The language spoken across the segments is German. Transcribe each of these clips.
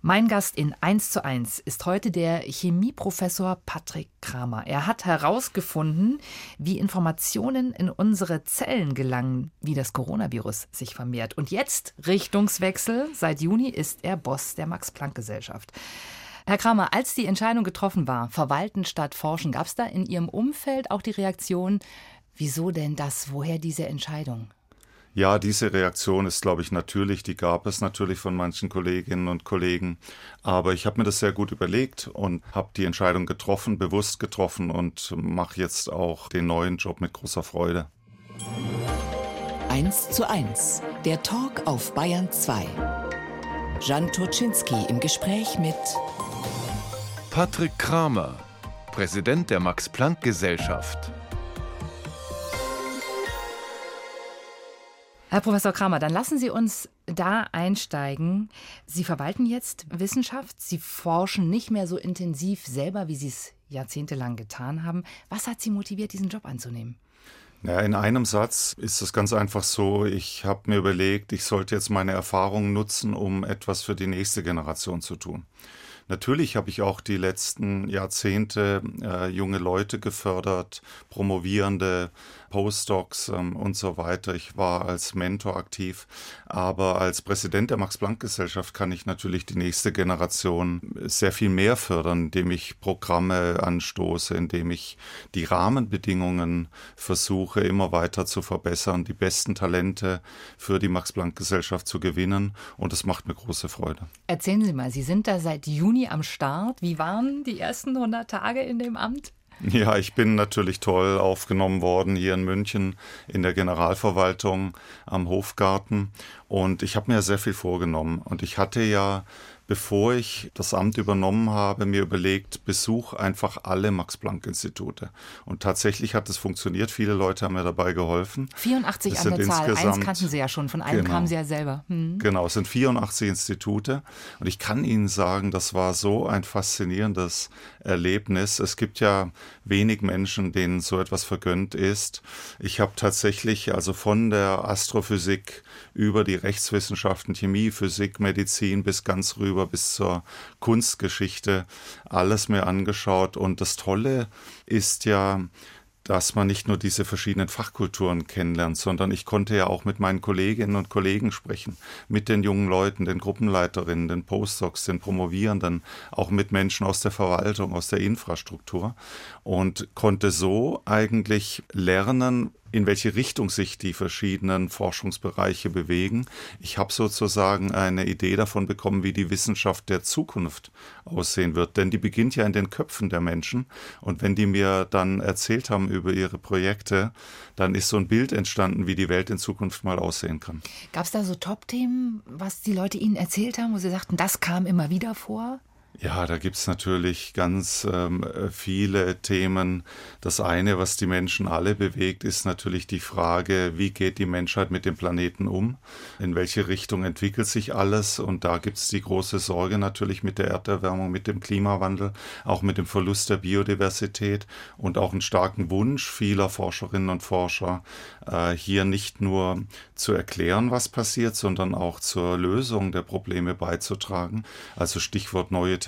Mein Gast in 1 zu 1 ist heute der Chemieprofessor Patrick Kramer. Er hat herausgefunden, wie Informationen in unsere Zellen gelangen, wie das Coronavirus sich vermehrt. Und jetzt Richtungswechsel. Seit Juni ist er Boss der Max-Planck-Gesellschaft. Herr Kramer, als die Entscheidung getroffen war, verwalten statt forschen, gab es da in Ihrem Umfeld auch die Reaktion, wieso denn das, woher diese Entscheidung? Ja, diese Reaktion ist, glaube ich, natürlich. Die gab es natürlich von manchen Kolleginnen und Kollegen. Aber ich habe mir das sehr gut überlegt und habe die Entscheidung getroffen, bewusst getroffen und mache jetzt auch den neuen Job mit großer Freude. 1 zu 1, der Talk auf Bayern 2. Jan Turczynski im Gespräch mit Patrick Kramer, Präsident der Max-Planck-Gesellschaft. Herr Professor Kramer, dann lassen Sie uns da einsteigen. Sie verwalten jetzt Wissenschaft, Sie forschen nicht mehr so intensiv selber, wie Sie es jahrzehntelang getan haben. Was hat Sie motiviert, diesen Job anzunehmen? Ja, in einem Satz ist es ganz einfach so, ich habe mir überlegt, ich sollte jetzt meine Erfahrungen nutzen, um etwas für die nächste Generation zu tun. Natürlich habe ich auch die letzten Jahrzehnte äh, junge Leute gefördert, Promovierende, Postdocs ähm, und so weiter. Ich war als Mentor aktiv, aber als Präsident der Max-Planck-Gesellschaft kann ich natürlich die nächste Generation sehr viel mehr fördern, indem ich Programme anstoße, indem ich die Rahmenbedingungen versuche, immer weiter zu verbessern, die besten Talente für die Max-Planck-Gesellschaft zu gewinnen und das macht mir große Freude. Erzählen Sie mal, Sie sind da seit Juni am Start. Wie waren die ersten 100 Tage in dem Amt? Ja, ich bin natürlich toll aufgenommen worden hier in München in der Generalverwaltung am Hofgarten und ich habe mir sehr viel vorgenommen und ich hatte ja bevor ich das Amt übernommen habe, mir überlegt, besuch einfach alle Max-Planck-Institute. Und tatsächlich hat es funktioniert. Viele Leute haben mir dabei geholfen. 84 das an der Zahl. Eins kannten Sie ja schon. Von einem genau, kamen Sie ja selber. Hm. Genau, es sind 84 Institute. Und ich kann Ihnen sagen, das war so ein faszinierendes Erlebnis. Es gibt ja wenig Menschen, denen so etwas vergönnt ist. Ich habe tatsächlich also von der Astrophysik über die Rechtswissenschaften, Chemie, Physik, Medizin bis ganz rüber rüber bis zur Kunstgeschichte alles mir angeschaut. Und das Tolle ist ja, dass man nicht nur diese verschiedenen Fachkulturen kennenlernt, sondern ich konnte ja auch mit meinen Kolleginnen und Kollegen sprechen, mit den jungen Leuten, den Gruppenleiterinnen, den Postdocs, den Promovierenden, auch mit Menschen aus der Verwaltung, aus der Infrastruktur und konnte so eigentlich lernen, in welche Richtung sich die verschiedenen Forschungsbereiche bewegen. Ich habe sozusagen eine Idee davon bekommen, wie die Wissenschaft der Zukunft aussehen wird, denn die beginnt ja in den Köpfen der Menschen und wenn die mir dann erzählt haben über ihre Projekte, dann ist so ein Bild entstanden, wie die Welt in Zukunft mal aussehen kann. Gab es da so Top-Themen, was die Leute Ihnen erzählt haben, wo Sie sagten, das kam immer wieder vor? Ja, da gibt's natürlich ganz ähm, viele Themen. Das eine, was die Menschen alle bewegt, ist natürlich die Frage, wie geht die Menschheit mit dem Planeten um? In welche Richtung entwickelt sich alles? Und da gibt's die große Sorge natürlich mit der Erderwärmung, mit dem Klimawandel, auch mit dem Verlust der Biodiversität und auch einen starken Wunsch vieler Forscherinnen und Forscher, äh, hier nicht nur zu erklären, was passiert, sondern auch zur Lösung der Probleme beizutragen. Also Stichwort neue Technologien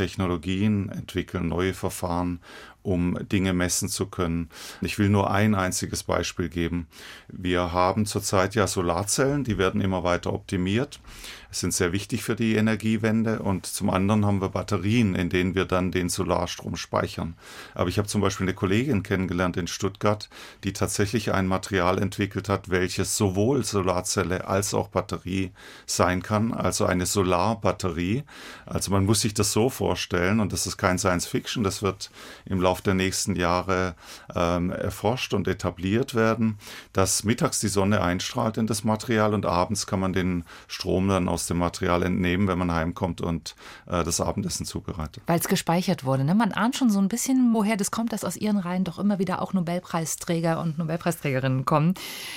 entwickeln, neue Verfahren, um Dinge messen zu können. Ich will nur ein einziges Beispiel geben. Wir haben zurzeit ja Solarzellen, die werden immer weiter optimiert sind sehr wichtig für die Energiewende und zum anderen haben wir Batterien, in denen wir dann den Solarstrom speichern. Aber ich habe zum Beispiel eine Kollegin kennengelernt in Stuttgart, die tatsächlich ein Material entwickelt hat, welches sowohl Solarzelle als auch Batterie sein kann, also eine Solarbatterie. Also man muss sich das so vorstellen und das ist kein Science Fiction, das wird im Laufe der nächsten Jahre ähm, erforscht und etabliert werden, dass mittags die Sonne einstrahlt in das Material und abends kann man den Strom dann aus aus dem Material entnehmen, wenn man heimkommt und äh, das Abendessen zubereitet. Weil es gespeichert wurde. Ne? Man ahnt schon so ein bisschen, woher das kommt, dass aus Ihren Reihen doch immer wieder auch Nobelpreisträger und Nobelpreisträgerinnen kommen.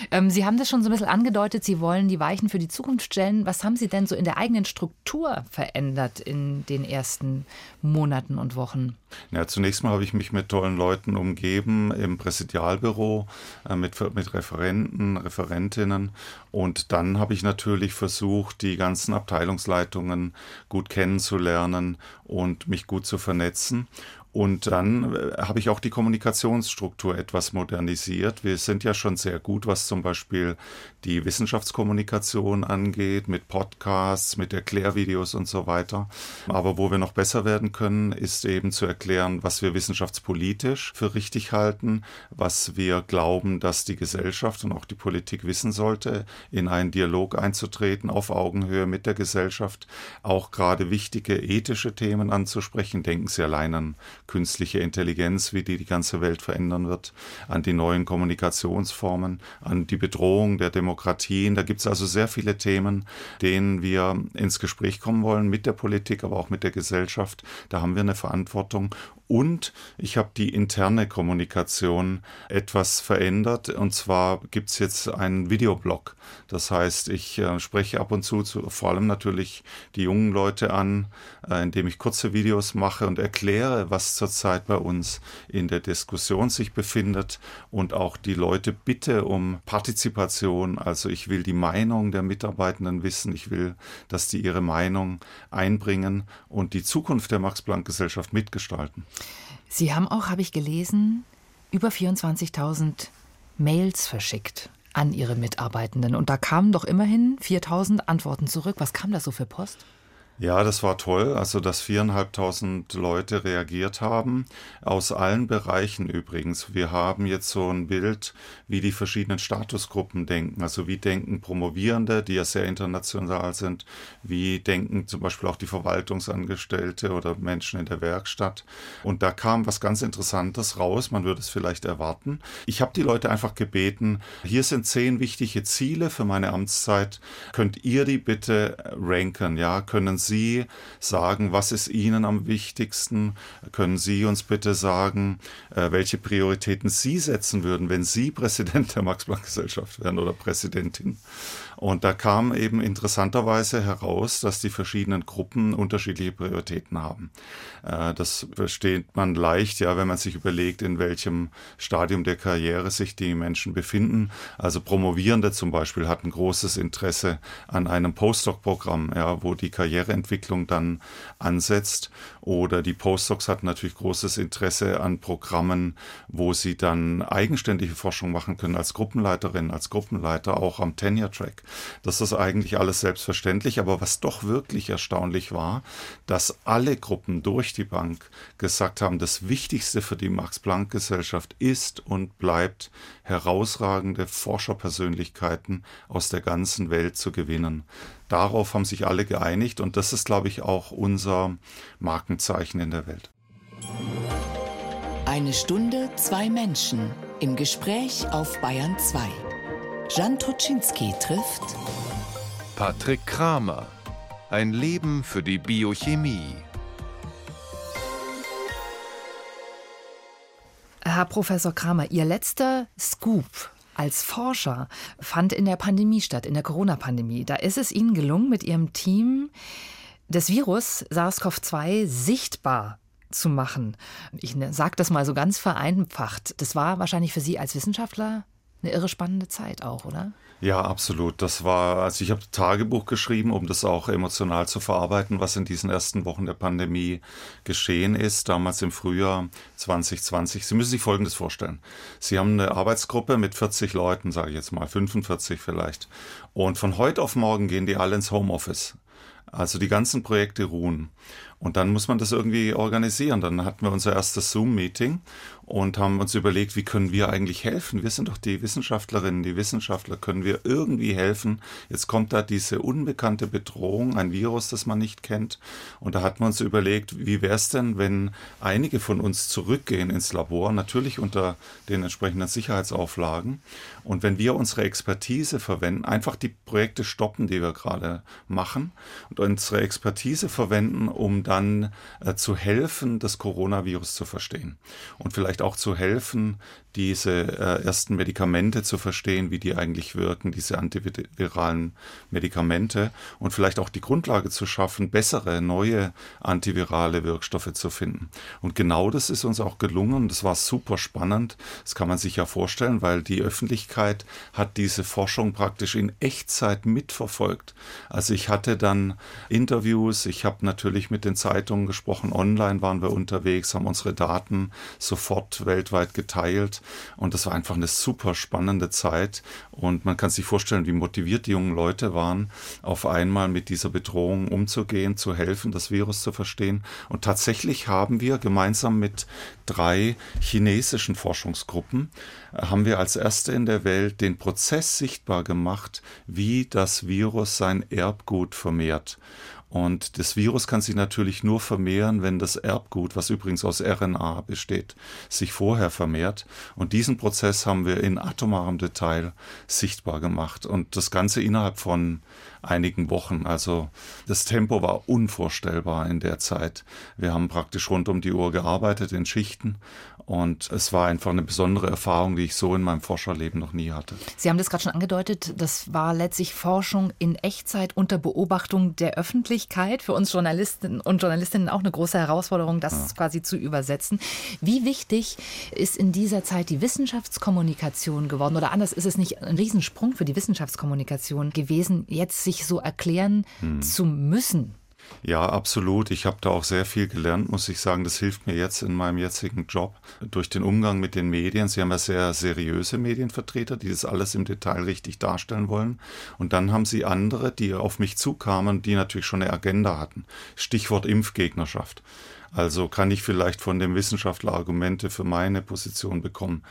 Ähm, Sie haben das schon so ein bisschen angedeutet, Sie wollen die Weichen für die Zukunft stellen. Was haben Sie denn so in der eigenen Struktur verändert in den ersten Monaten und Wochen? Ja, zunächst mal habe ich mich mich mit tollen Leuten umgeben im Präsidialbüro äh, mit, mit Referenten, Referentinnen. Und dann habe ich natürlich versucht, die ganzen Abteilungsleitungen gut kennenzulernen und mich gut zu vernetzen. Und dann äh, habe ich auch die Kommunikationsstruktur etwas modernisiert. Wir sind ja schon sehr gut, was zum Beispiel die Wissenschaftskommunikation angeht, mit Podcasts, mit Erklärvideos und so weiter. Aber wo wir noch besser werden können, ist eben zu erklären, was wir wissenschaftspolitisch für richtig halten, was wir glauben, dass die Gesellschaft und auch die Politik wissen sollte, in einen Dialog einzutreten, auf Augenhöhe mit der Gesellschaft, auch gerade wichtige ethische Themen anzusprechen. Denken Sie allein an künstliche Intelligenz, wie die die ganze Welt verändern wird, an die neuen Kommunikationsformen, an die Bedrohung der Demokratien. Da gibt es also sehr viele Themen, denen wir ins Gespräch kommen wollen mit der Politik, aber auch mit der Gesellschaft. Da haben wir eine Verantwortung und ich habe die interne Kommunikation etwas verändert. Und zwar gibt es jetzt einen Videoblog. Das heißt, ich äh, spreche ab und zu, zu, vor allem natürlich die jungen Leute an, äh, indem ich kurze Videos mache und erkläre, was zurzeit bei uns in der Diskussion sich befindet und auch die Leute bitte um Partizipation. Also ich will die Meinung der Mitarbeitenden wissen. Ich will, dass die ihre Meinung einbringen und die Zukunft der Max-Planck-Gesellschaft mitgestalten. Sie haben auch, habe ich gelesen, über 24.000 Mails verschickt an Ihre Mitarbeitenden. Und da kamen doch immerhin 4.000 Antworten zurück. Was kam da so für Post? Ja, das war toll. Also, dass viereinhalbtausend Leute reagiert haben. Aus allen Bereichen übrigens. Wir haben jetzt so ein Bild, wie die verschiedenen Statusgruppen denken. Also, wie denken Promovierende, die ja sehr international sind? Wie denken zum Beispiel auch die Verwaltungsangestellte oder Menschen in der Werkstatt? Und da kam was ganz Interessantes raus. Man würde es vielleicht erwarten. Ich habe die Leute einfach gebeten, hier sind zehn wichtige Ziele für meine Amtszeit. Könnt ihr die bitte ranken? Ja, können Sie sagen, was ist Ihnen am wichtigsten? Können Sie uns bitte sagen, äh, welche Prioritäten Sie setzen würden, wenn Sie Präsident der Max-Planck-Gesellschaft wären oder Präsidentin? Und da kam eben interessanterweise heraus, dass die verschiedenen Gruppen unterschiedliche Prioritäten haben. Äh, das versteht man leicht, ja, wenn man sich überlegt, in welchem Stadium der Karriere sich die Menschen befinden. Also Promovierende zum Beispiel hatten großes Interesse an einem Postdoc-Programm, ja, wo die Karriereentwicklung dann ansetzt. Oder die Postdocs hatten natürlich großes Interesse an Programmen, wo sie dann eigenständige Forschung machen können als Gruppenleiterin, als Gruppenleiter, auch am Tenure-Track. Das ist eigentlich alles selbstverständlich, aber was doch wirklich erstaunlich war, dass alle Gruppen durch die Bank gesagt haben, das Wichtigste für die Max-Planck-Gesellschaft ist und bleibt, herausragende Forscherpersönlichkeiten aus der ganzen Welt zu gewinnen. Darauf haben sich alle geeinigt und das ist, glaube ich, auch unser Markenzeichen in der Welt. Eine Stunde, zwei Menschen im Gespräch auf Bayern 2. Jan Toczynski trifft Patrick Kramer. Ein Leben für die Biochemie. Herr Professor Kramer, Ihr letzter Scoop als Forscher fand in der Pandemie statt, in der Corona-Pandemie. Da ist es Ihnen gelungen, mit Ihrem Team das Virus SARS-CoV-2 sichtbar zu machen. Ich ne, sage das mal so ganz vereinfacht. Das war wahrscheinlich für Sie als Wissenschaftler eine irre spannende Zeit auch, oder? Ja, absolut. Das war, also ich habe Tagebuch geschrieben, um das auch emotional zu verarbeiten, was in diesen ersten Wochen der Pandemie geschehen ist, damals im Frühjahr 2020. Sie müssen sich Folgendes vorstellen. Sie haben eine Arbeitsgruppe mit 40 Leuten, sage ich jetzt mal, 45 vielleicht. Und von heute auf morgen gehen die alle ins Homeoffice. Also die ganzen Projekte ruhen. Und dann muss man das irgendwie organisieren. Dann hatten wir unser erstes Zoom-Meeting und haben uns überlegt, wie können wir eigentlich helfen? Wir sind doch die Wissenschaftlerinnen, die Wissenschaftler, können wir irgendwie helfen? Jetzt kommt da diese unbekannte Bedrohung, ein Virus, das man nicht kennt. Und da hatten wir uns überlegt, wie wäre es denn, wenn einige von uns zurückgehen ins Labor, natürlich unter den entsprechenden Sicherheitsauflagen. Und wenn wir unsere Expertise verwenden, einfach die Projekte stoppen, die wir gerade machen und unsere Expertise verwenden, um da dann äh, zu helfen, das Coronavirus zu verstehen und vielleicht auch zu helfen, diese äh, ersten Medikamente zu verstehen, wie die eigentlich wirken, diese antiviralen Medikamente und vielleicht auch die Grundlage zu schaffen, bessere, neue antivirale Wirkstoffe zu finden. Und genau das ist uns auch gelungen. Das war super spannend. Das kann man sich ja vorstellen, weil die Öffentlichkeit hat diese Forschung praktisch in Echtzeit mitverfolgt. Also ich hatte dann Interviews, ich habe natürlich mit den Zeitungen gesprochen, online waren wir unterwegs, haben unsere Daten sofort weltweit geteilt und das war einfach eine super spannende Zeit. Und man kann sich vorstellen, wie motiviert die jungen Leute waren, auf einmal mit dieser Bedrohung umzugehen, zu helfen, das Virus zu verstehen. Und tatsächlich haben wir gemeinsam mit drei chinesischen Forschungsgruppen, äh, haben wir als erste in der Welt den Prozess sichtbar gemacht, wie das Virus sein Erbgut vermehrt. Und das Virus kann sich natürlich nur vermehren, wenn das Erbgut, was übrigens aus RNA besteht, sich vorher vermehrt. Und diesen Prozess haben wir in atomarem Detail sichtbar gemacht. Und das Ganze innerhalb von einigen Wochen. Also das Tempo war unvorstellbar in der Zeit. Wir haben praktisch rund um die Uhr gearbeitet in Schichten und es war einfach eine besondere Erfahrung, die ich so in meinem Forscherleben noch nie hatte. Sie haben das gerade schon angedeutet, das war letztlich Forschung in Echtzeit unter Beobachtung der Öffentlichkeit. Für uns Journalisten und Journalistinnen auch eine große Herausforderung, das ja. quasi zu übersetzen. Wie wichtig ist in dieser Zeit die Wissenschaftskommunikation geworden? Oder anders ist es nicht ein Riesensprung für die Wissenschaftskommunikation gewesen, jetzt sich so erklären hm. zu müssen. Ja, absolut. Ich habe da auch sehr viel gelernt, muss ich sagen. Das hilft mir jetzt in meinem jetzigen Job durch den Umgang mit den Medien. Sie haben ja sehr seriöse Medienvertreter, die das alles im Detail richtig darstellen wollen. Und dann haben Sie andere, die auf mich zukamen, die natürlich schon eine Agenda hatten. Stichwort Impfgegnerschaft. Also kann ich vielleicht von dem Wissenschaftler Argumente für meine Position bekommen.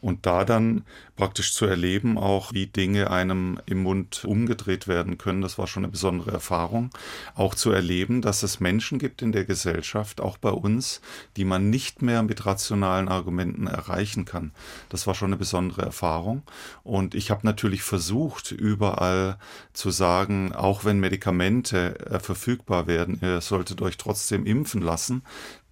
Und da dann praktisch zu erleben, auch wie Dinge einem im Mund umgedreht werden können, das war schon eine besondere Erfahrung. Auch zu erleben, dass es Menschen gibt in der Gesellschaft, auch bei uns, die man nicht mehr mit rationalen Argumenten erreichen kann. Das war schon eine besondere Erfahrung. Und ich habe natürlich versucht, überall zu sagen, auch wenn Medikamente äh, verfügbar werden, ihr solltet euch trotzdem impfen lassen,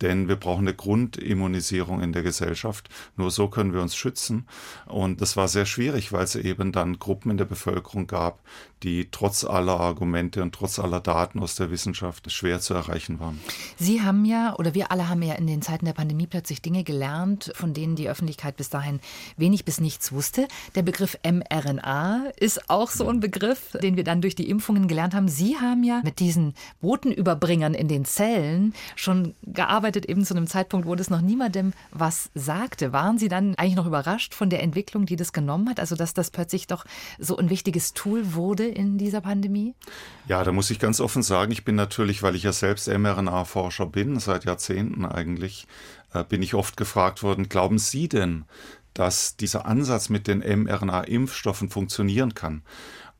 denn wir brauchen eine Grundimmunisierung in der Gesellschaft. Nur so können wir uns schützen. Und das war sehr schwierig, weil es eben dann Gruppen in der Bevölkerung gab, die trotz aller Argumente und trotz aller Daten aus der Wissenschaft schwer zu erreichen waren. Sie haben ja, oder wir alle haben ja in den Zeiten der Pandemie plötzlich Dinge gelernt, von denen die Öffentlichkeit bis dahin wenig bis nichts wusste. Der Begriff mRNA ist auch so ein Begriff, den wir dann durch die Impfungen gelernt haben. Sie haben ja mit diesen Botenüberbringern in den Zellen schon gearbeitet, eben zu einem Zeitpunkt, wo das noch niemandem was sagte. Waren Sie dann eigentlich noch überrascht von der Entwicklung, die das genommen hat? Also, dass das plötzlich doch so ein wichtiges Tool wurde in dieser Pandemie? Ja, da muss ich ganz offen sagen, ich bin natürlich, weil ich ja selbst mRNA-Forscher bin, seit Jahrzehnten eigentlich, äh, bin ich oft gefragt worden, glauben Sie denn, dass dieser Ansatz mit den mRNA-Impfstoffen funktionieren kann?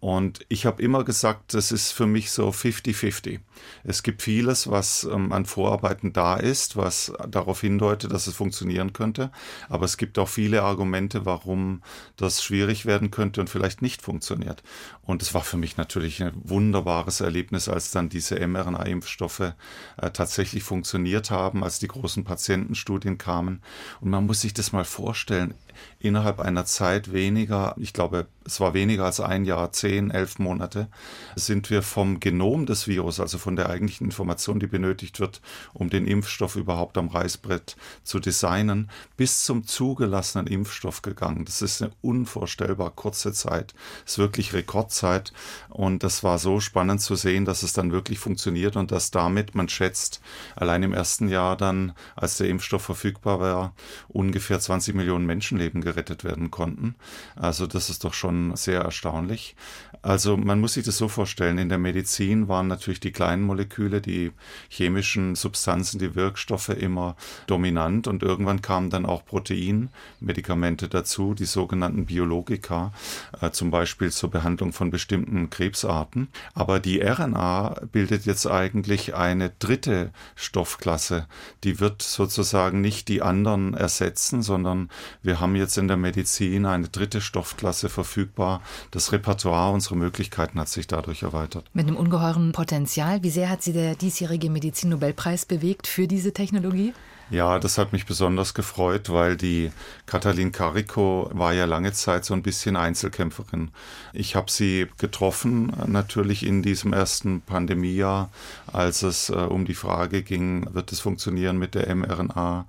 Und ich habe immer gesagt, das ist für mich so 50-50. Es gibt vieles, was ähm, an Vorarbeiten da ist, was darauf hindeutet, dass es funktionieren könnte. Aber es gibt auch viele Argumente, warum das schwierig werden könnte und vielleicht nicht funktioniert. Und es war für mich natürlich ein wunderbares Erlebnis, als dann diese mRNA-Impfstoffe äh, tatsächlich funktioniert haben, als die großen Patientenstudien kamen. Und man muss sich das mal vorstellen innerhalb einer Zeit weniger, ich glaube, es war weniger als ein Jahr, zehn, elf Monate, sind wir vom Genom des Virus, also von der eigentlichen Information, die benötigt wird, um den Impfstoff überhaupt am Reißbrett zu designen, bis zum zugelassenen Impfstoff gegangen. Das ist eine unvorstellbar kurze Zeit. Das ist wirklich Rekordzeit. Und das war so spannend zu sehen, dass es dann wirklich funktioniert und dass damit, man schätzt, allein im ersten Jahr dann, als der Impfstoff verfügbar war, ungefähr 20 Millionen Menschenleben Leben gerettet werden konnten. Also das ist doch schon sehr erstaunlich. Also man muss sich das so vorstellen, in der Medizin waren natürlich die kleinen Moleküle, die chemischen Substanzen, die Wirkstoffe immer dominant und irgendwann kamen dann auch Proteinmedikamente dazu, die sogenannten Biologika, äh, zum Beispiel zur Behandlung von bestimmten Krebsarten. Aber die RNA bildet jetzt eigentlich eine dritte Stoffklasse. Die wird sozusagen nicht die anderen ersetzen, sondern wir haben jetzt in der Medizin eine dritte Stoffklasse verfügbar. Das Repertoire mRNA, unsere Möglichkeiten hat sich dadurch erweitert. Mit einem ungeheuren Potenzial. Wie sehr hat Sie der diesjährige Medizinnobelpreis bewegt für diese Technologie? Ja, das hat mich besonders gefreut, weil die Katalin Carico war ja lange Zeit so ein bisschen Einzelkämpferin. Ich habe sie getroffen, natürlich in diesem ersten Pandemiejahr, als es äh, um die Frage ging, wird es funktionieren mit der mRNA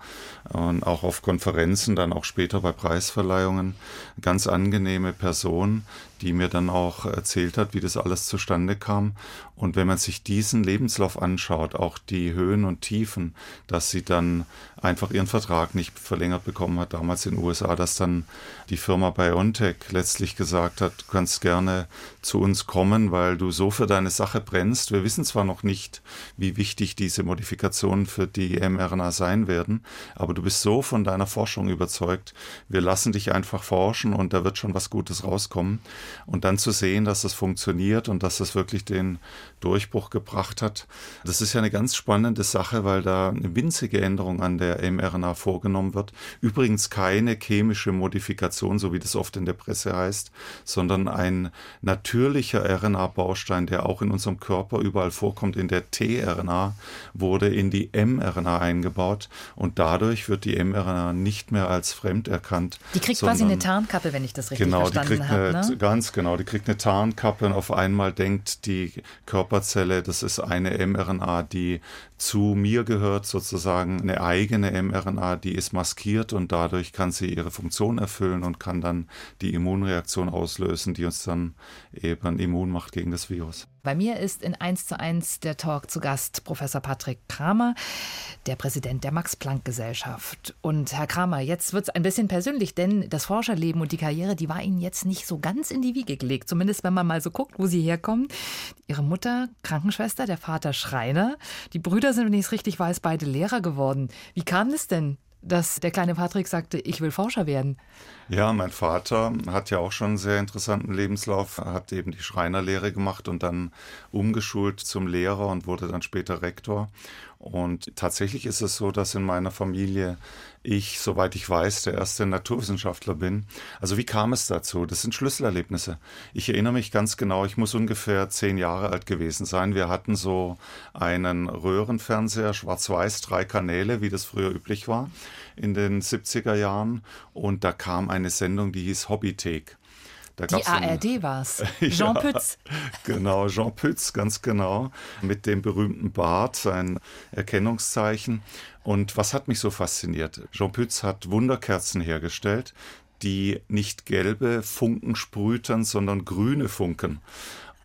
und auch auf Konferenzen, dann auch später bei Preisverleihungen. Ganz angenehme Person, die mir dann auch erzählt hat, wie das alles zustande kam. Und wenn man sich diesen Lebenslauf anschaut, auch die Höhen und Tiefen, dass sie dann einfach ihren Vertrag nicht verlängert bekommen hat, damals in den USA, dass dann die Firma BioNTech letztlich gesagt hat, du kannst gerne zu uns kommen, weil du so für deine Sache brennst. Wir wissen zwar noch nicht, wie wichtig diese Modifikationen für die mRNA sein werden, aber du bist so von deiner Forschung überzeugt, wir lassen dich einfach forschen und da wird schon was Gutes rauskommen. Und dann zu sehen, dass das funktioniert und dass das wirklich den Durchbruch gebracht hat, das ist ja eine ganz spannende Sache, weil da eine winzige Änderung an der mRNA vorgenommen wird. Übrigens keine chemische Modifikation, so wie das oft in der Presse heißt, sondern ein natürlicher RNA-Baustein, der auch in unserem Körper überall vorkommt, in der tRNA, wurde in die mRNA eingebaut und dadurch wird die mRNA nicht mehr als fremd erkannt. Die kriegt quasi eine Tarnkappe, wenn ich das richtig genau, verstanden habe. Ne? Ganz genau, die kriegt eine Tarnkappe und auf einmal denkt die Körperzelle, das ist eine mRNA, die zu mir gehört, sozusagen eine eigene mRNA, die ist maskiert und dadurch kann sie ihre Funktion erfüllen und kann dann die Immunreaktion auslösen, die uns dann eben immun macht gegen das Virus. Bei mir ist in 1 zu 1 der Talk zu Gast Professor Patrick Kramer, der Präsident der Max-Planck-Gesellschaft. Und Herr Kramer, jetzt wird es ein bisschen persönlich, denn das Forscherleben und die Karriere, die war Ihnen jetzt nicht so ganz in die Wiege gelegt. Zumindest wenn man mal so guckt, wo Sie herkommen. Ihre Mutter Krankenschwester, der Vater Schreiner. Die Brüder sind, wenn ich es richtig weiß, beide Lehrer geworden. Wie kam es denn, dass der kleine Patrick sagte, ich will Forscher werden? Ja, mein Vater hat ja auch schon einen sehr interessanten Lebenslauf, er hat eben die Schreinerlehre gemacht und dann umgeschult zum Lehrer und wurde dann später Rektor. Und tatsächlich ist es so, dass in meiner Familie ich, soweit ich weiß, der erste Naturwissenschaftler bin. Also wie kam es dazu? Das sind Schlüsselerlebnisse. Ich erinnere mich ganz genau, ich muss ungefähr zehn Jahre alt gewesen sein. Wir hatten so einen Röhrenfernseher, schwarz-weiß, drei Kanäle, wie das früher üblich war in den 70er Jahren. Und da kam eine Sendung, die hieß Hobbythek. Die ARD war es. Jean ja, Pütz. Genau, Jean Pütz, ganz genau. Mit dem berühmten Bart, sein Erkennungszeichen. Und was hat mich so fasziniert? Jean Pütz hat Wunderkerzen hergestellt, die nicht gelbe Funken sprühten, sondern grüne Funken.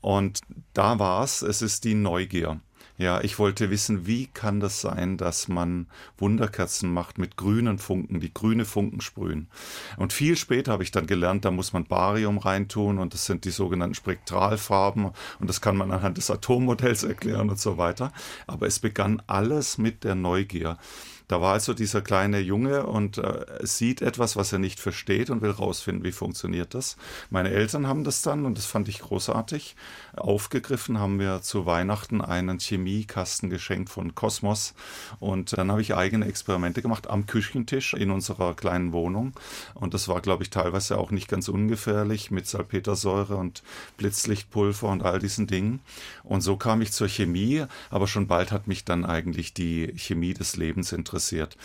Und da war es, es ist die Neugier. Ja, ich wollte wissen, wie kann das sein, dass man Wunderkerzen macht mit grünen Funken, die grüne Funken sprühen. Und viel später habe ich dann gelernt, da muss man Barium reintun und das sind die sogenannten Spektralfarben und das kann man anhand des Atommodells erklären und so weiter. Aber es begann alles mit der Neugier. Da war also dieser kleine Junge und äh, sieht etwas, was er nicht versteht und will rausfinden, wie funktioniert das. Meine Eltern haben das dann, und das fand ich großartig, aufgegriffen, haben wir zu Weihnachten einen Chemiekasten geschenkt von Kosmos. Und dann habe ich eigene Experimente gemacht am Küchentisch in unserer kleinen Wohnung. Und das war, glaube ich, teilweise auch nicht ganz ungefährlich mit Salpetersäure und Blitzlichtpulver und all diesen Dingen. Und so kam ich zur Chemie, aber schon bald hat mich dann eigentlich die Chemie des Lebens interessiert.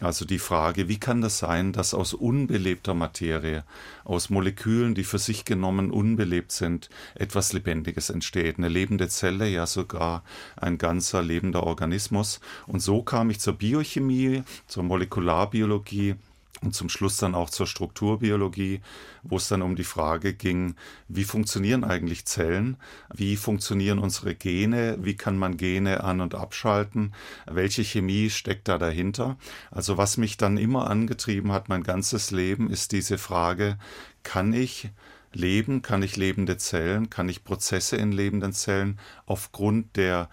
Also die Frage, wie kann das sein, dass aus unbelebter Materie, aus Molekülen, die für sich genommen unbelebt sind, etwas Lebendiges entsteht. Eine lebende Zelle, ja sogar ein ganzer lebender Organismus. Und so kam ich zur Biochemie, zur Molekularbiologie und zum Schluss dann auch zur Strukturbiologie, wo es dann um die Frage ging, wie funktionieren eigentlich Zellen, wie funktionieren unsere Gene, wie kann man Gene an und abschalten, welche Chemie steckt da dahinter. Also was mich dann immer angetrieben hat, mein ganzes Leben, ist diese Frage, kann ich leben, kann ich lebende Zellen, kann ich Prozesse in lebenden Zellen aufgrund der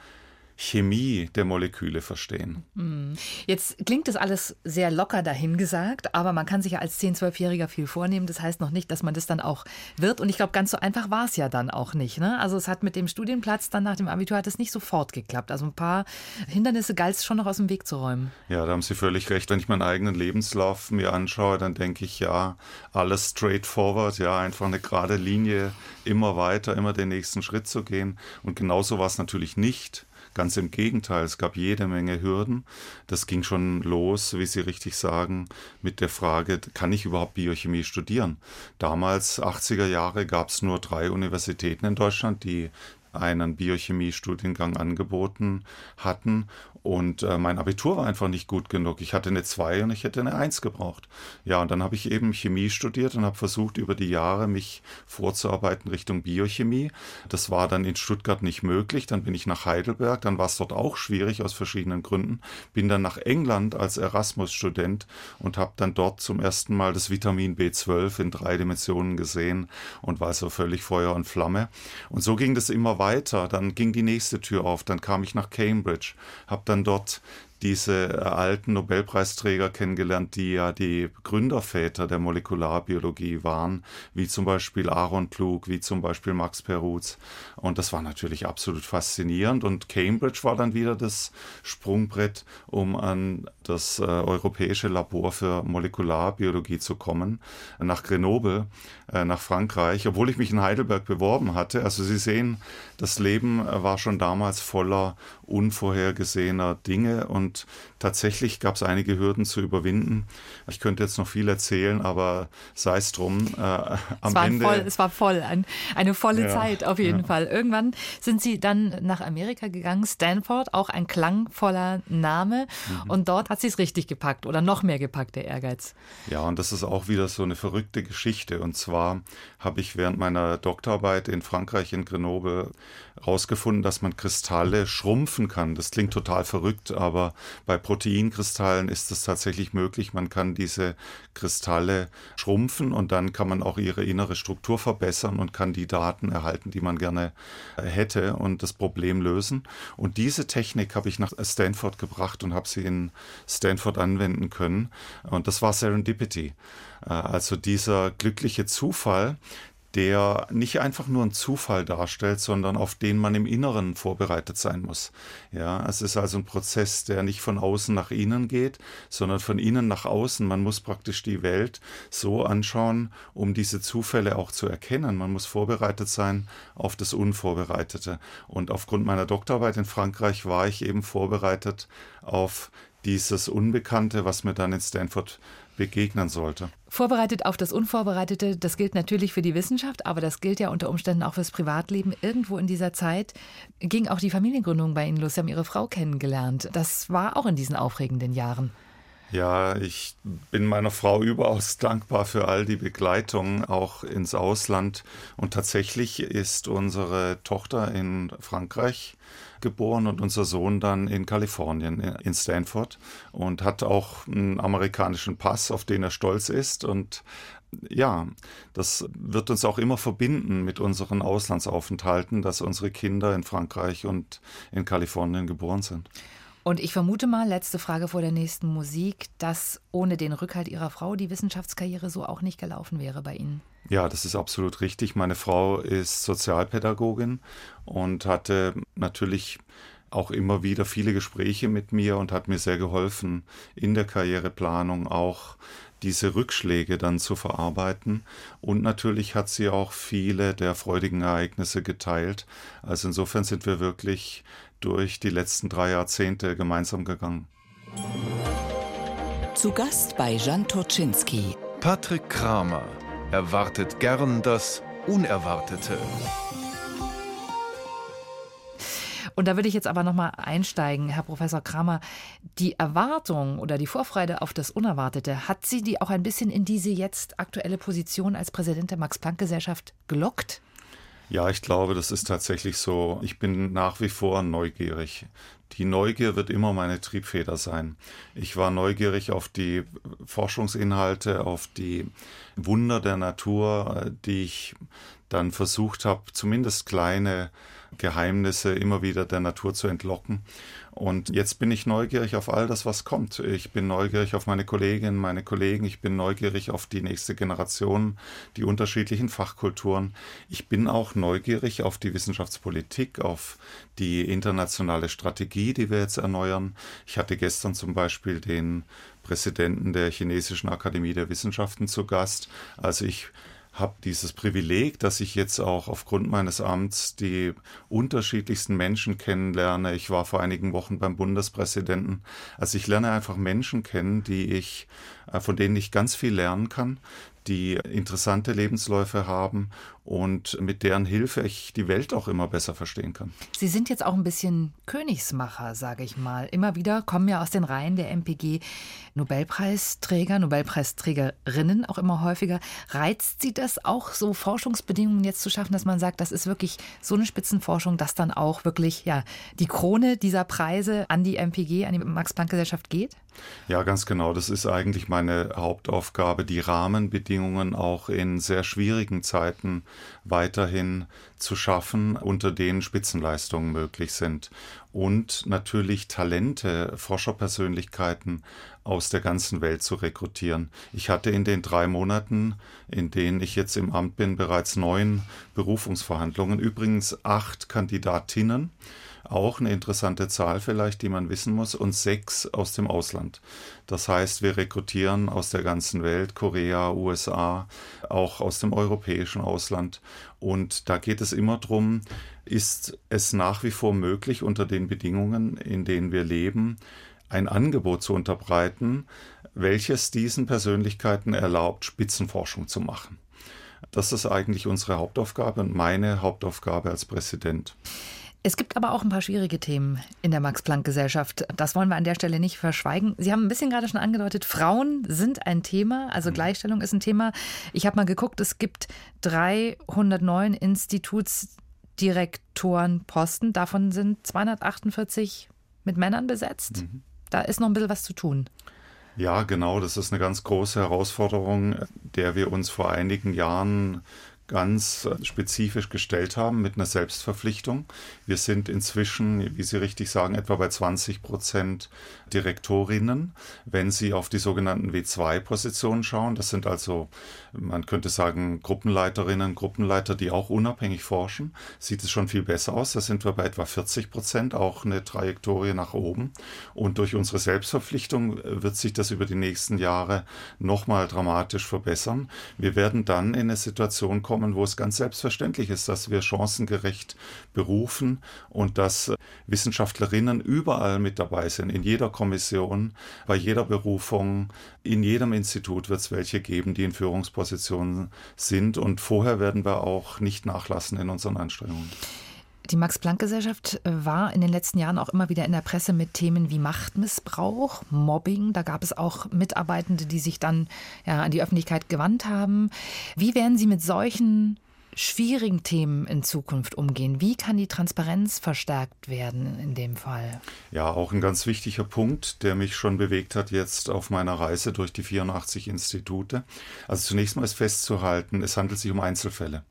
Chemie der Moleküle verstehen. Hm. Jetzt klingt das alles sehr locker dahingesagt, aber man kann sich ja als 10-, 12-Jähriger viel vornehmen. Das heißt noch nicht, dass man das dann auch wird. Und ich glaube, ganz so einfach war es ja dann auch nicht. Ne? Also es hat mit dem Studienplatz dann nach dem Abitur hat es nicht sofort geklappt. Also ein paar Hindernisse galt es schon noch aus dem Weg zu räumen. Ja, da haben Sie völlig recht. Wenn ich meinen eigenen Lebenslauf mir anschaue, dann denke ich, ja, alles straightforward, ja, einfach eine gerade Linie, immer weiter, immer den nächsten Schritt zu gehen. Und genauso war es natürlich nicht. Ganz im Gegenteil, es gab jede Menge Hürden. Das ging schon los, wie Sie richtig sagen, mit der Frage, kann ich überhaupt Biochemie studieren? Damals, 80er Jahre, gab es nur drei Universitäten in Deutschland, die einen Biochemie-Studiengang angeboten hatten. Und äh, mein Abitur war einfach nicht gut genug. Ich hatte eine 2 und ich hätte eine 1 gebraucht. Ja, und dann habe ich eben Chemie studiert und habe versucht, über die Jahre mich vorzuarbeiten Richtung Biochemie. Das war dann in Stuttgart nicht möglich. Dann bin ich nach Heidelberg. Dann war es dort auch schwierig aus verschiedenen Gründen. Bin dann nach England als Erasmus-Student und habe dann dort zum ersten Mal das Vitamin B12 in drei Dimensionen gesehen und war so völlig Feuer und Flamme. Und so ging das immer weiter. Dann ging die nächste Tür auf. Dann kam ich nach Cambridge, habe dann dort diese äh, alten Nobelpreisträger kennengelernt, die ja die Gründerväter der Molekularbiologie waren, wie zum Beispiel Aaron Klug, wie zum Beispiel Max Perutz. Und das war natürlich absolut faszinierend. Und Cambridge war dann wieder das Sprungbrett, um an das äh, europäische Labor für Molekularbiologie zu kommen, nach Grenoble, äh, nach Frankreich, obwohl ich mich in Heidelberg beworben hatte. Also Sie sehen, das Leben äh, war schon damals voller unvorhergesehener Dinge und tatsächlich gab es einige Hürden zu überwinden. Ich könnte jetzt noch viel erzählen, aber sei es drum. Äh, am es war Ende. Voll, es war voll, ein, eine volle ja, Zeit auf jeden ja. Fall. Irgendwann sind Sie dann nach Amerika gegangen, Stanford, auch ein klangvoller Name. Mhm. Und dort hat sie es richtig gepackt oder noch mehr gepackt, der Ehrgeiz. Ja, und das ist auch wieder so eine verrückte Geschichte. Und zwar habe ich während meiner Doktorarbeit in Frankreich in Grenoble herausgefunden, dass man Kristalle schrumpfen kann. Das klingt total verrückt, aber bei Proteinkristallen ist es tatsächlich möglich. Man kann diese Kristalle schrumpfen und dann kann man auch ihre innere Struktur verbessern und kann die Daten erhalten, die man gerne hätte und das Problem lösen. Und diese Technik habe ich nach Stanford gebracht und habe sie in Stanford anwenden können. Und das war Serendipity. Äh, also dieser glückliche Zufall, der nicht einfach nur einen Zufall darstellt, sondern auf den man im Inneren vorbereitet sein muss. Ja, es ist also ein Prozess, der nicht von außen nach innen geht, sondern von innen nach außen. Man muss praktisch die Welt so anschauen, um diese Zufälle auch zu erkennen. Man muss vorbereitet sein auf das Unvorbereitete. Und aufgrund meiner Doktorarbeit in Frankreich war ich eben vorbereitet auf dieses Unbekannte, was mir dann in Stanford begegnen sollte. Vorbereitet auf das Unvorbereitete, das gilt natürlich für die Wissenschaft, aber das gilt ja unter Umständen auch fürs Privatleben. Irgendwo in dieser Zeit ging auch die Familiengründung bei Ihnen los. Sie haben Ihre Frau kennengelernt. Das war auch in diesen aufregenden Jahren. Ja, ich bin meiner Frau überaus dankbar für all die Begleitung, auch ins Ausland. Und tatsächlich ist unsere Tochter in Frankreich geboren und unser Sohn dann in Kalifornien, in Stanford und hat auch einen amerikanischen Pass, auf den er stolz ist und ja, das wird uns auch immer verbinden mit unseren Auslandsaufenthalten, dass unsere Kinder in Frankreich und in Kalifornien geboren sind. Und ich vermute mal, letzte Frage vor der nächsten Musik, dass ohne den Rückhalt Ihrer Frau die Wissenschaftskarriere so auch nicht gelaufen wäre bei Ihnen. Ja, das ist absolut richtig. Meine Frau ist Sozialpädagogin und hatte natürlich auch immer wieder viele Gespräche mit mir und hat mir sehr geholfen, in der Karriereplanung auch diese Rückschläge dann zu verarbeiten. Und natürlich hat sie auch viele der freudigen Ereignisse geteilt. Also insofern sind wir wirklich durch die letzten drei Jahrzehnte gemeinsam gegangen. Zu Gast bei Jan Turczynski. Patrick Kramer erwartet gern das Unerwartete. Und da würde ich jetzt aber nochmal einsteigen, Herr Professor Kramer. Die Erwartung oder die Vorfreude auf das Unerwartete, hat Sie die auch ein bisschen in diese jetzt aktuelle Position als Präsident der Max-Planck-Gesellschaft gelockt? Ja, ich glaube, das ist tatsächlich so. Ich bin nach wie vor neugierig. Die Neugier wird immer meine Triebfeder sein. Ich war neugierig auf die Forschungsinhalte, auf die Wunder der Natur, die ich dann versucht habe, zumindest kleine Geheimnisse immer wieder der Natur zu entlocken. Und jetzt bin ich neugierig auf all das, was kommt. Ich bin neugierig auf meine Kolleginnen, meine Kollegen. Ich bin neugierig auf die nächste Generation, die unterschiedlichen Fachkulturen. Ich bin auch neugierig auf die Wissenschaftspolitik, auf die internationale Strategie, die wir jetzt erneuern. Ich hatte gestern zum Beispiel den Präsidenten der Chinesischen Akademie der Wissenschaften zu Gast. Also ich habe dieses Privileg, dass ich jetzt auch aufgrund meines Amts die unterschiedlichsten Menschen kennenlerne. Ich war vor einigen Wochen beim Bundespräsidenten. Also ich lerne einfach Menschen kennen, die ich, äh, von denen ich ganz viel lernen kann, die interessante Lebensläufe haben und mit deren Hilfe ich die Welt auch immer besser verstehen kann. Sie sind jetzt auch ein bisschen Königsmacher, sage ich mal. Immer wieder kommen ja aus den Reihen der MPG Nobelpreisträger, Nobelpreisträgerinnen auch immer häufiger. Reizt Sie das auch, so Forschungsbedingungen jetzt zu schaffen, dass man sagt, das ist wirklich so eine Spitzenforschung, dass dann auch wirklich ja, die Krone dieser Preise an die MPG, an die Max-Planck-Gesellschaft geht? Ja, ganz genau. Das ist eigentlich meine Hauptaufgabe, die Rahmenbedingungen auch in sehr schwierigen Zeiten weiterhin zu schaffen, unter denen Spitzenleistungen möglich sind. Und natürlich Talente, Forscherpersönlichkeiten aus der ganzen Welt zu rekrutieren. Ich hatte in den drei Monaten, in denen ich jetzt im Amt bin, bereits neun Berufungsverhandlungen, übrigens acht Kandidatinnen auch eine interessante Zahl vielleicht, die man wissen muss, und sechs aus dem Ausland. Das heißt, wir rekrutieren aus der ganzen Welt, Korea, USA, auch aus dem europäischen Ausland. Und da geht es immer darum, ist es nach wie vor möglich, unter den Bedingungen, in denen wir leben, ein Angebot zu unterbreiten, welches diesen Persönlichkeiten erlaubt, Spitzenforschung zu machen. Das ist eigentlich unsere Hauptaufgabe und meine Hauptaufgabe als Präsident. Es gibt aber auch ein paar schwierige Themen in der Max-Planck-Gesellschaft. Das wollen wir an der Stelle nicht verschweigen. Sie haben ein bisschen gerade schon angedeutet, Frauen sind ein Thema, also mhm. Gleichstellung ist ein Thema. Ich habe mal geguckt, es gibt 309 Institutsdirektorenposten, davon sind 248 mit Männern besetzt. Mhm. Da ist noch ein bisschen was zu tun. Ja, genau, das ist eine ganz große Herausforderung, der wir uns vor einigen Jahren ganz äh, spezifisch gestellt haben mit einer Selbstverpflichtung. Wir sind inzwischen, wie Sie richtig sagen, etwa bei 20 Prozent Direktorinnen. Wenn Sie auf die sogenannten W2-Positionen schauen, das sind also, man könnte sagen, Gruppenleiterinnen, Gruppenleiter, die auch unabhängig forschen, sieht es schon viel besser aus. Da sind wir bei etwa 40 Prozent, auch eine Trajektorie nach oben. Und durch unsere Selbstverpflichtung äh, wird sich das über die nächsten Jahre nochmal dramatisch verbessern. Wir werden dann in eine Situation kommen, wo es ganz selbstverständlich ist, dass wir chancengerecht berufen und dass äh, Wissenschaftlerinnen überall mit dabei sind, in jeder Kommission, bei jeder Berufung, in jedem Institut wird es welche geben, die in Führungspositionen sind. Und vorher werden wir auch nicht nachlassen in unseren Anstrengungen. Die Max-Planck-Gesellschaft äh, war in den letzten Jahren auch immer wieder in der Presse mit Themen wie Machtmissbrauch, Mobbing. Da gab es auch Mitarbeitende, die sich dann ja, an die Öffentlichkeit gewandt haben. Wie werden Sie mit solchen schwierigen Themen in Zukunft umgehen? Wie kann die Transparenz verstärkt werden in dem Fall? Ja, auch ein ganz wichtiger Punkt, der mich schon bewegt hat jetzt auf meiner Reise durch die 84 Institute. Also zunächst mal ist festzuhalten, es handelt sich um Einzelfälle.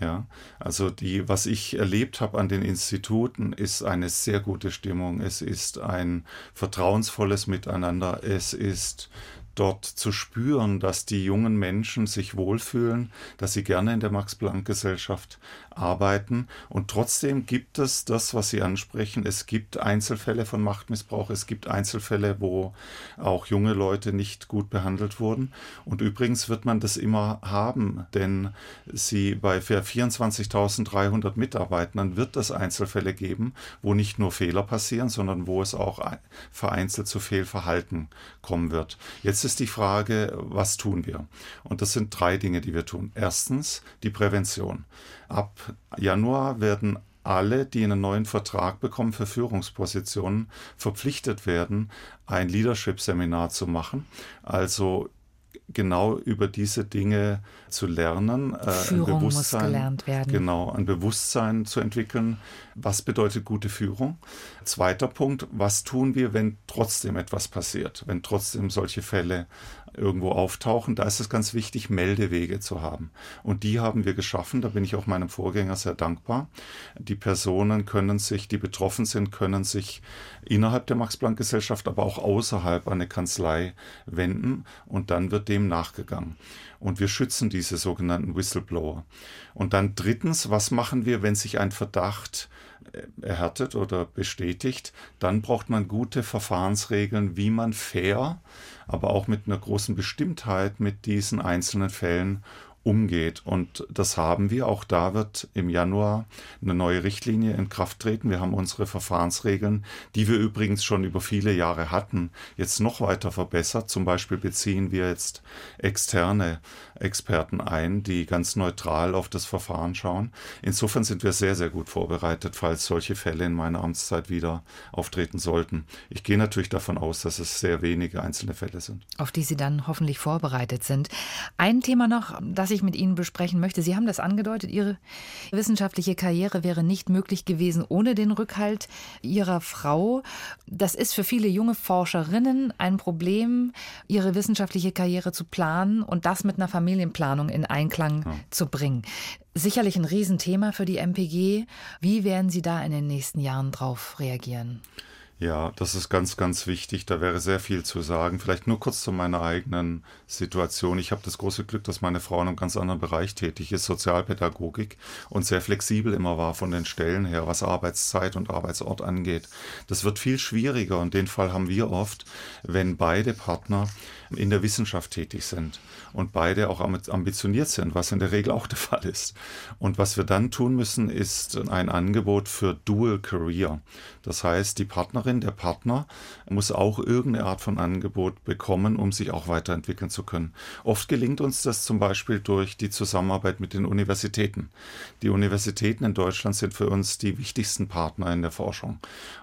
Ja, also die, was ich erlebt habe an den Instituten, ist eine sehr gute Stimmung. Es ist ein vertrauensvolles Miteinander. Es ist dort zu spüren, dass die jungen Menschen sich wohlfühlen, dass sie gerne in der Max-Planck-Gesellschaft arbeiten. Und trotzdem gibt es das, was Sie ansprechen. Es gibt Einzelfälle von Machtmissbrauch. Es gibt Einzelfälle, wo auch junge Leute nicht gut behandelt wurden. Und übrigens wird man das immer haben, denn Sie bei 24.300 Mitarbeitern wird es Einzelfälle geben, wo nicht nur Fehler passieren, sondern wo es auch vereinzelt zu Fehlverhalten kommen wird. Jetzt Jetzt ist die Frage, was tun wir? Und das sind drei Dinge, die wir tun. Erstens die Prävention. Ab Januar werden alle, die einen neuen Vertrag bekommen für Führungspositionen, verpflichtet werden, ein Leadership-Seminar zu machen. Also genau über diese Dinge zu lernen, äh, Führung ein Bewusstsein, muss gelernt werden. Genau, ein Bewusstsein zu entwickeln. Was bedeutet gute Führung? Zweiter Punkt, was tun wir, wenn trotzdem etwas passiert, wenn trotzdem solche Fälle irgendwo auftauchen, da ist es ganz wichtig, Meldewege zu haben. Und die haben wir geschaffen, da bin ich auch meinem Vorgänger sehr dankbar. Die Personen können sich, die betroffen sind, können sich innerhalb der Max-Planck-Gesellschaft, aber auch außerhalb an eine Kanzlei wenden und dann wird dem nachgegangen. Und wir schützen diese sogenannten Whistleblower. Und dann drittens, was machen wir, wenn sich ein Verdacht äh, erhärtet oder bestätigt? Dann braucht man gute Verfahrensregeln, wie man fair aber auch mit einer großen Bestimmtheit mit diesen einzelnen Fällen umgeht. Und das haben wir. Auch da wird im Januar eine neue Richtlinie in Kraft treten. Wir haben unsere Verfahrensregeln, die wir übrigens schon über viele Jahre hatten, jetzt noch weiter verbessert. Zum Beispiel beziehen wir jetzt externe Experten ein, die ganz neutral auf das Verfahren schauen. Insofern sind wir sehr, sehr gut vorbereitet, falls solche Fälle in meiner Amtszeit wieder auftreten sollten. Ich gehe natürlich davon aus, dass es sehr wenige einzelne Fälle sind. Auf die Sie dann hoffentlich vorbereitet sind. Ein Thema noch, das ich mit Ihnen besprechen möchte. Sie haben das angedeutet, Ihre wissenschaftliche Karriere wäre nicht möglich gewesen ohne den Rückhalt Ihrer Frau. Das ist für viele junge Forscherinnen ein Problem, ihre wissenschaftliche Karriere zu planen und das mit einer Familienplanung in Einklang ja. zu bringen. Sicherlich ein Riesenthema für die MPG. Wie werden Sie da in den nächsten Jahren drauf reagieren? Ja, das ist ganz, ganz wichtig. Da wäre sehr viel zu sagen. Vielleicht nur kurz zu meiner eigenen Situation. Ich habe das große Glück, dass meine Frau in einem ganz anderen Bereich tätig ist, Sozialpädagogik, und sehr flexibel immer war von den Stellen her, was Arbeitszeit und Arbeitsort angeht. Das wird viel schwieriger und den Fall haben wir oft, wenn beide Partner in der Wissenschaft tätig sind und beide auch ambitioniert sind, was in der Regel auch der Fall ist. Und was wir dann tun müssen, ist ein Angebot für Dual Career. Das heißt, die Partnerin, der Partner muss auch irgendeine Art von Angebot bekommen, um sich auch weiterentwickeln zu können. Oft gelingt uns das zum Beispiel durch die Zusammenarbeit mit den Universitäten. Die Universitäten in Deutschland sind für uns die wichtigsten Partner in der Forschung.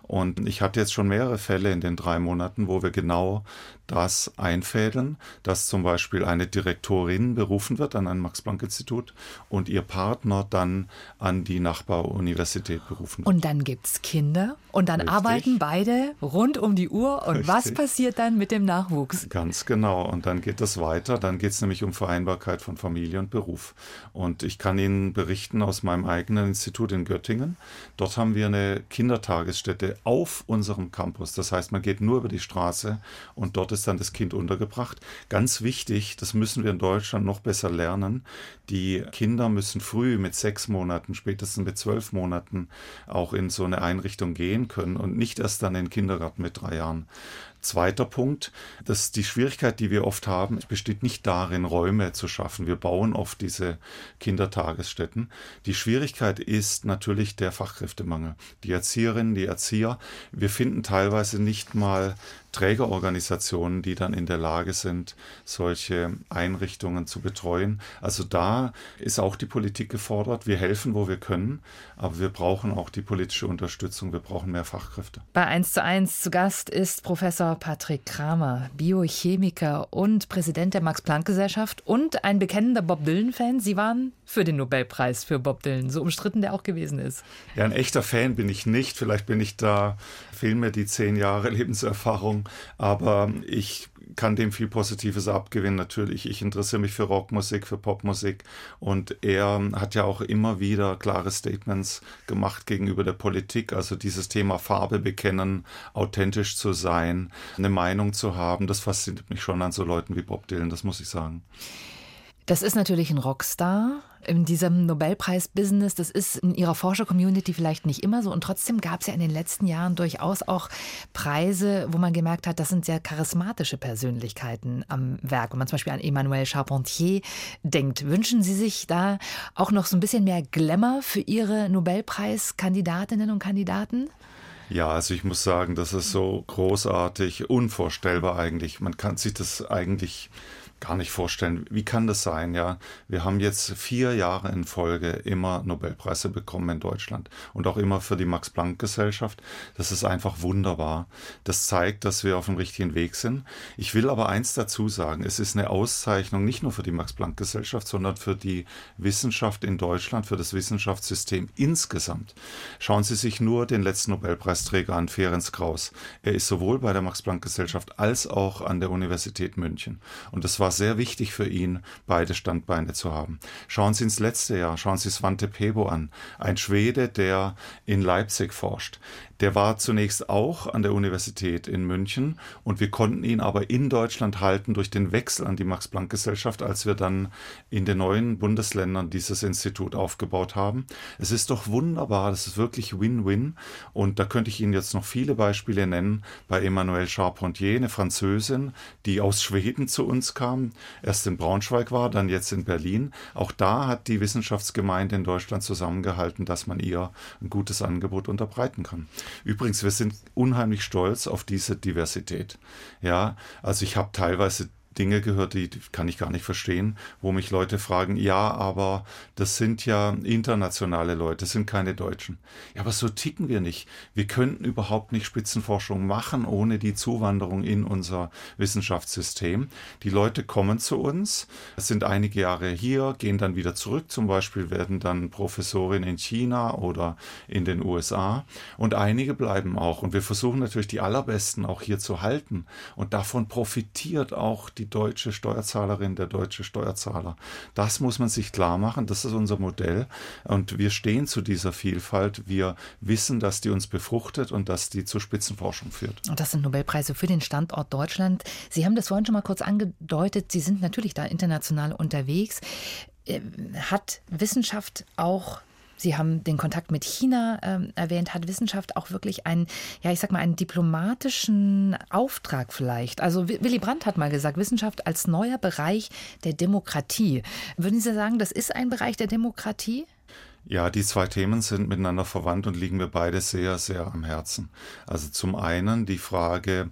Und ich hatte jetzt schon mehrere Fälle in den drei Monaten, wo wir genau das einfädeln, dass zum Beispiel eine Direktorin berufen wird an ein Max-Planck-Institut und ihr Partner dann an die Nachbaruniversität berufen wird. Und dann gibt es Kinder und dann Richtig. arbeiten beide rund um die Uhr. Und Richtig. was passiert dann mit dem Nachwuchs? Ganz genau. Und dann geht es weiter. Dann geht es nämlich um Vereinbarkeit von Familie und Beruf. Und ich kann Ihnen berichten aus meinem eigenen Institut in Göttingen. Dort haben wir eine Kindertagesstätte auf unserem Campus. Das heißt, man geht nur über die Straße und dort ist dann das Kind untergebracht. Ganz wichtig, das müssen wir in Deutschland noch besser lernen. Die Kinder müssen früh mit sechs Monaten, spätestens mit zwölf Monaten auch in so eine Einrichtung gehen können und nicht erst dann in den Kindergarten mit drei Jahren. Zweiter Punkt, dass die Schwierigkeit, die wir oft haben, besteht nicht darin, Räume zu schaffen. Wir bauen oft diese Kindertagesstätten. Die Schwierigkeit ist natürlich der Fachkräftemangel. Die Erzieherinnen, die Erzieher, wir finden teilweise nicht mal Trägerorganisationen, die dann in der Lage sind, solche Einrichtungen zu betreuen. Also da ist auch die Politik gefordert. Wir helfen, wo wir können, aber wir brauchen auch die politische Unterstützung. Wir brauchen mehr Fachkräfte. Bei 1 zu 1 zu Gast ist Professor Patrick Kramer, Biochemiker und Präsident der Max-Planck-Gesellschaft und ein bekennender Bob Dylan-Fan. Sie waren für den Nobelpreis für Bob Dylan, so umstritten der auch gewesen ist. Ja, ein echter Fan bin ich nicht. Vielleicht bin ich da, fehlen mir die zehn Jahre Lebenserfahrung, aber ich kann dem viel Positives abgewinnen. Natürlich, ich interessiere mich für Rockmusik, für Popmusik und er hat ja auch immer wieder klare Statements gemacht gegenüber der Politik. Also dieses Thema Farbe bekennen, authentisch zu sein, eine Meinung zu haben, das fasziniert mich schon an so Leuten wie Bob Dylan, das muss ich sagen. Das ist natürlich ein Rockstar in diesem Nobelpreis-Business. Das ist in ihrer Forscher-Community vielleicht nicht immer so. Und trotzdem gab es ja in den letzten Jahren durchaus auch Preise, wo man gemerkt hat, das sind sehr charismatische Persönlichkeiten am Werk. Wenn man zum Beispiel an Emmanuel Charpentier denkt, wünschen Sie sich da auch noch so ein bisschen mehr Glamour für Ihre Nobelpreiskandidatinnen und Kandidaten? Ja, also ich muss sagen, das ist so großartig, unvorstellbar eigentlich. Man kann sich das eigentlich gar nicht vorstellen. Wie kann das sein? Ja, wir haben jetzt vier Jahre in Folge immer Nobelpreise bekommen in Deutschland und auch immer für die Max-Planck-Gesellschaft. Das ist einfach wunderbar. Das zeigt, dass wir auf dem richtigen Weg sind. Ich will aber eins dazu sagen. Es ist eine Auszeichnung nicht nur für die Max-Planck-Gesellschaft, sondern für die Wissenschaft in Deutschland, für das Wissenschaftssystem insgesamt. Schauen Sie sich nur den letzten Nobelpreisträger an, Ferenc Kraus. Er ist sowohl bei der Max-Planck-Gesellschaft als auch an der Universität München. Und das war war sehr wichtig für ihn, beide Standbeine zu haben. Schauen Sie ins letzte Jahr, schauen Sie Svante Pebo an, ein Schwede, der in Leipzig forscht. Der war zunächst auch an der Universität in München und wir konnten ihn aber in Deutschland halten durch den Wechsel an die Max-Planck-Gesellschaft, als wir dann in den neuen Bundesländern dieses Institut aufgebaut haben. Es ist doch wunderbar, das ist wirklich Win-Win und da könnte ich Ihnen jetzt noch viele Beispiele nennen. Bei Emmanuelle Charpentier, eine Französin, die aus Schweden zu uns kam, erst in Braunschweig war, dann jetzt in Berlin. Auch da hat die Wissenschaftsgemeinde in Deutschland zusammengehalten, dass man ihr ein gutes Angebot unterbreiten kann. Übrigens, wir sind unheimlich stolz auf diese Diversität. Ja, also ich habe teilweise Dinge gehört, die kann ich gar nicht verstehen, wo mich Leute fragen, ja, aber das sind ja internationale Leute, das sind keine Deutschen. Ja, aber so ticken wir nicht. Wir könnten überhaupt nicht Spitzenforschung machen ohne die Zuwanderung in unser Wissenschaftssystem. Die Leute kommen zu uns, sind einige Jahre hier, gehen dann wieder zurück, zum Beispiel werden dann Professorin in China oder in den USA und einige bleiben auch. Und wir versuchen natürlich die allerbesten auch hier zu halten. Und davon profitiert auch die deutsche Steuerzahlerin, der deutsche Steuerzahler. Das muss man sich klar machen. Das ist unser Modell. Und wir stehen zu dieser Vielfalt. Wir wissen, dass die uns befruchtet und dass die zur Spitzenforschung führt. Und das sind Nobelpreise für den Standort Deutschland. Sie haben das vorhin schon mal kurz angedeutet. Sie sind natürlich da international unterwegs. Äh, hat Wissenschaft auch Sie haben den Kontakt mit China ähm, erwähnt. Hat Wissenschaft auch wirklich einen, ja, ich sag mal, einen diplomatischen Auftrag vielleicht? Also Willy Brandt hat mal gesagt, Wissenschaft als neuer Bereich der Demokratie. Würden Sie sagen, das ist ein Bereich der Demokratie? Ja, die zwei Themen sind miteinander verwandt und liegen mir beide sehr, sehr am Herzen. Also zum einen die Frage,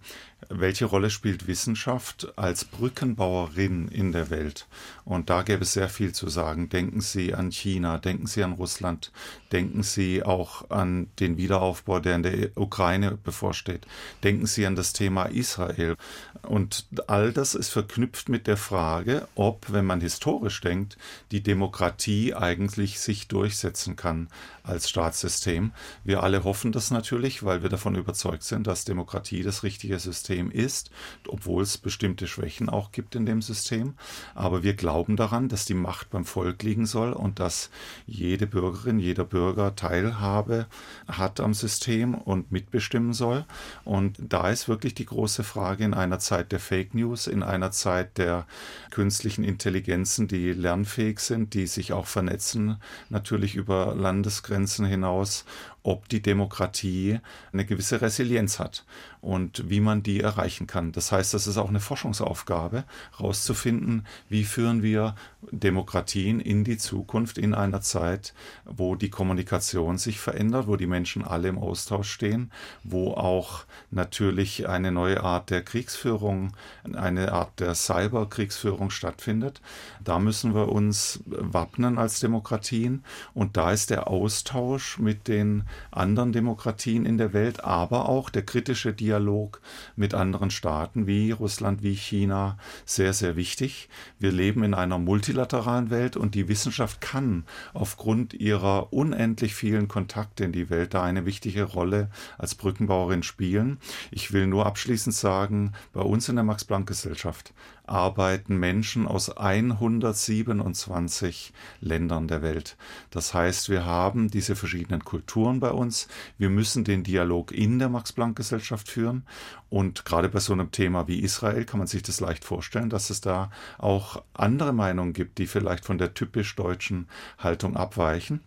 welche Rolle spielt Wissenschaft als Brückenbauerin in der Welt? Und da gäbe es sehr viel zu sagen. Denken Sie an China, denken Sie an Russland, denken Sie auch an den Wiederaufbau, der in der Ukraine bevorsteht. Denken Sie an das Thema Israel. Und all das ist verknüpft mit der Frage, ob, wenn man historisch denkt, die Demokratie eigentlich sich durchsetzen kann als Staatssystem. Wir alle hoffen das natürlich, weil wir davon überzeugt sind, dass Demokratie das richtige System ist, obwohl es bestimmte Schwächen auch gibt in dem System. Aber wir glauben daran, dass die Macht beim Volk liegen soll und dass jede Bürgerin, jeder Bürger Teilhabe hat am System und mitbestimmen soll. Und da ist wirklich die große Frage in einer Zeit der Fake News, in einer Zeit der künstlichen Intelligenzen, die lernfähig sind, die sich auch vernetzen, natürlich über Landesgrenzen Grenzen hinaus, ob die Demokratie eine gewisse Resilienz hat und wie man die erreichen kann. Das heißt, das ist auch eine Forschungsaufgabe, herauszufinden, wie führen wir Demokratien in die Zukunft in einer Zeit, wo die Kommunikation sich verändert, wo die Menschen alle im Austausch stehen, wo auch natürlich eine neue Art der Kriegsführung, eine Art der Cyberkriegsführung stattfindet. Da müssen wir uns wappnen als Demokratien und da ist der Austausch mit den anderen Demokratien in der Welt, aber auch der kritische Dialog mit anderen Staaten wie Russland, wie China sehr, sehr wichtig. Wir leben in einer multilateralen Welt und die Wissenschaft kann aufgrund ihrer unendlich vielen Kontakte in die Welt da eine wichtige Rolle als Brückenbauerin spielen. Ich will nur abschließend sagen, bei uns in der Max-Planck-Gesellschaft arbeiten Menschen aus 127 Ländern der Welt. Das heißt, wir haben diese verschiedenen Kulturen bei uns. Wir müssen den Dialog in der Max-Planck-Gesellschaft führen. Und gerade bei so einem Thema wie Israel kann man sich das leicht vorstellen, dass es da auch andere Meinungen gibt, die vielleicht von der typisch deutschen Haltung abweichen.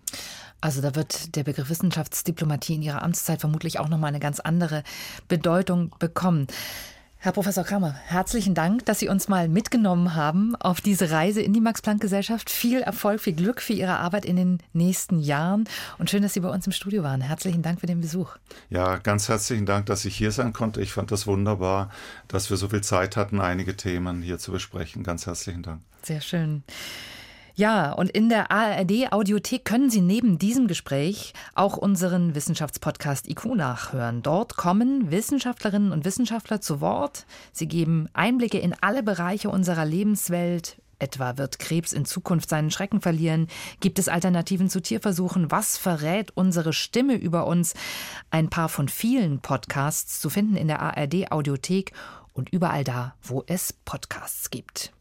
Also da wird der Begriff Wissenschaftsdiplomatie in Ihrer Amtszeit vermutlich auch nochmal eine ganz andere Bedeutung bekommen. Herr Professor Kramer, herzlichen Dank, dass Sie uns mal mitgenommen haben auf diese Reise in die Max-Planck-Gesellschaft. Viel Erfolg, viel Glück für Ihre Arbeit in den nächsten Jahren und schön, dass Sie bei uns im Studio waren. Herzlichen Dank für den Besuch. Ja, ganz herzlichen Dank, dass ich hier sein konnte. Ich fand das wunderbar, dass wir so viel Zeit hatten, einige Themen hier zu besprechen. Ganz herzlichen Dank. Sehr schön. Ja, und in der ARD Audiothek können Sie neben diesem Gespräch auch unseren Wissenschaftspodcast IQ nachhören. Dort kommen Wissenschaftlerinnen und Wissenschaftler zu Wort. Sie geben Einblicke in alle Bereiche unserer Lebenswelt. Etwa wird Krebs in Zukunft seinen Schrecken verlieren? Gibt es Alternativen zu Tierversuchen? Was verrät unsere Stimme über uns? Ein paar von vielen Podcasts zu finden in der ARD Audiothek und überall da, wo es Podcasts gibt.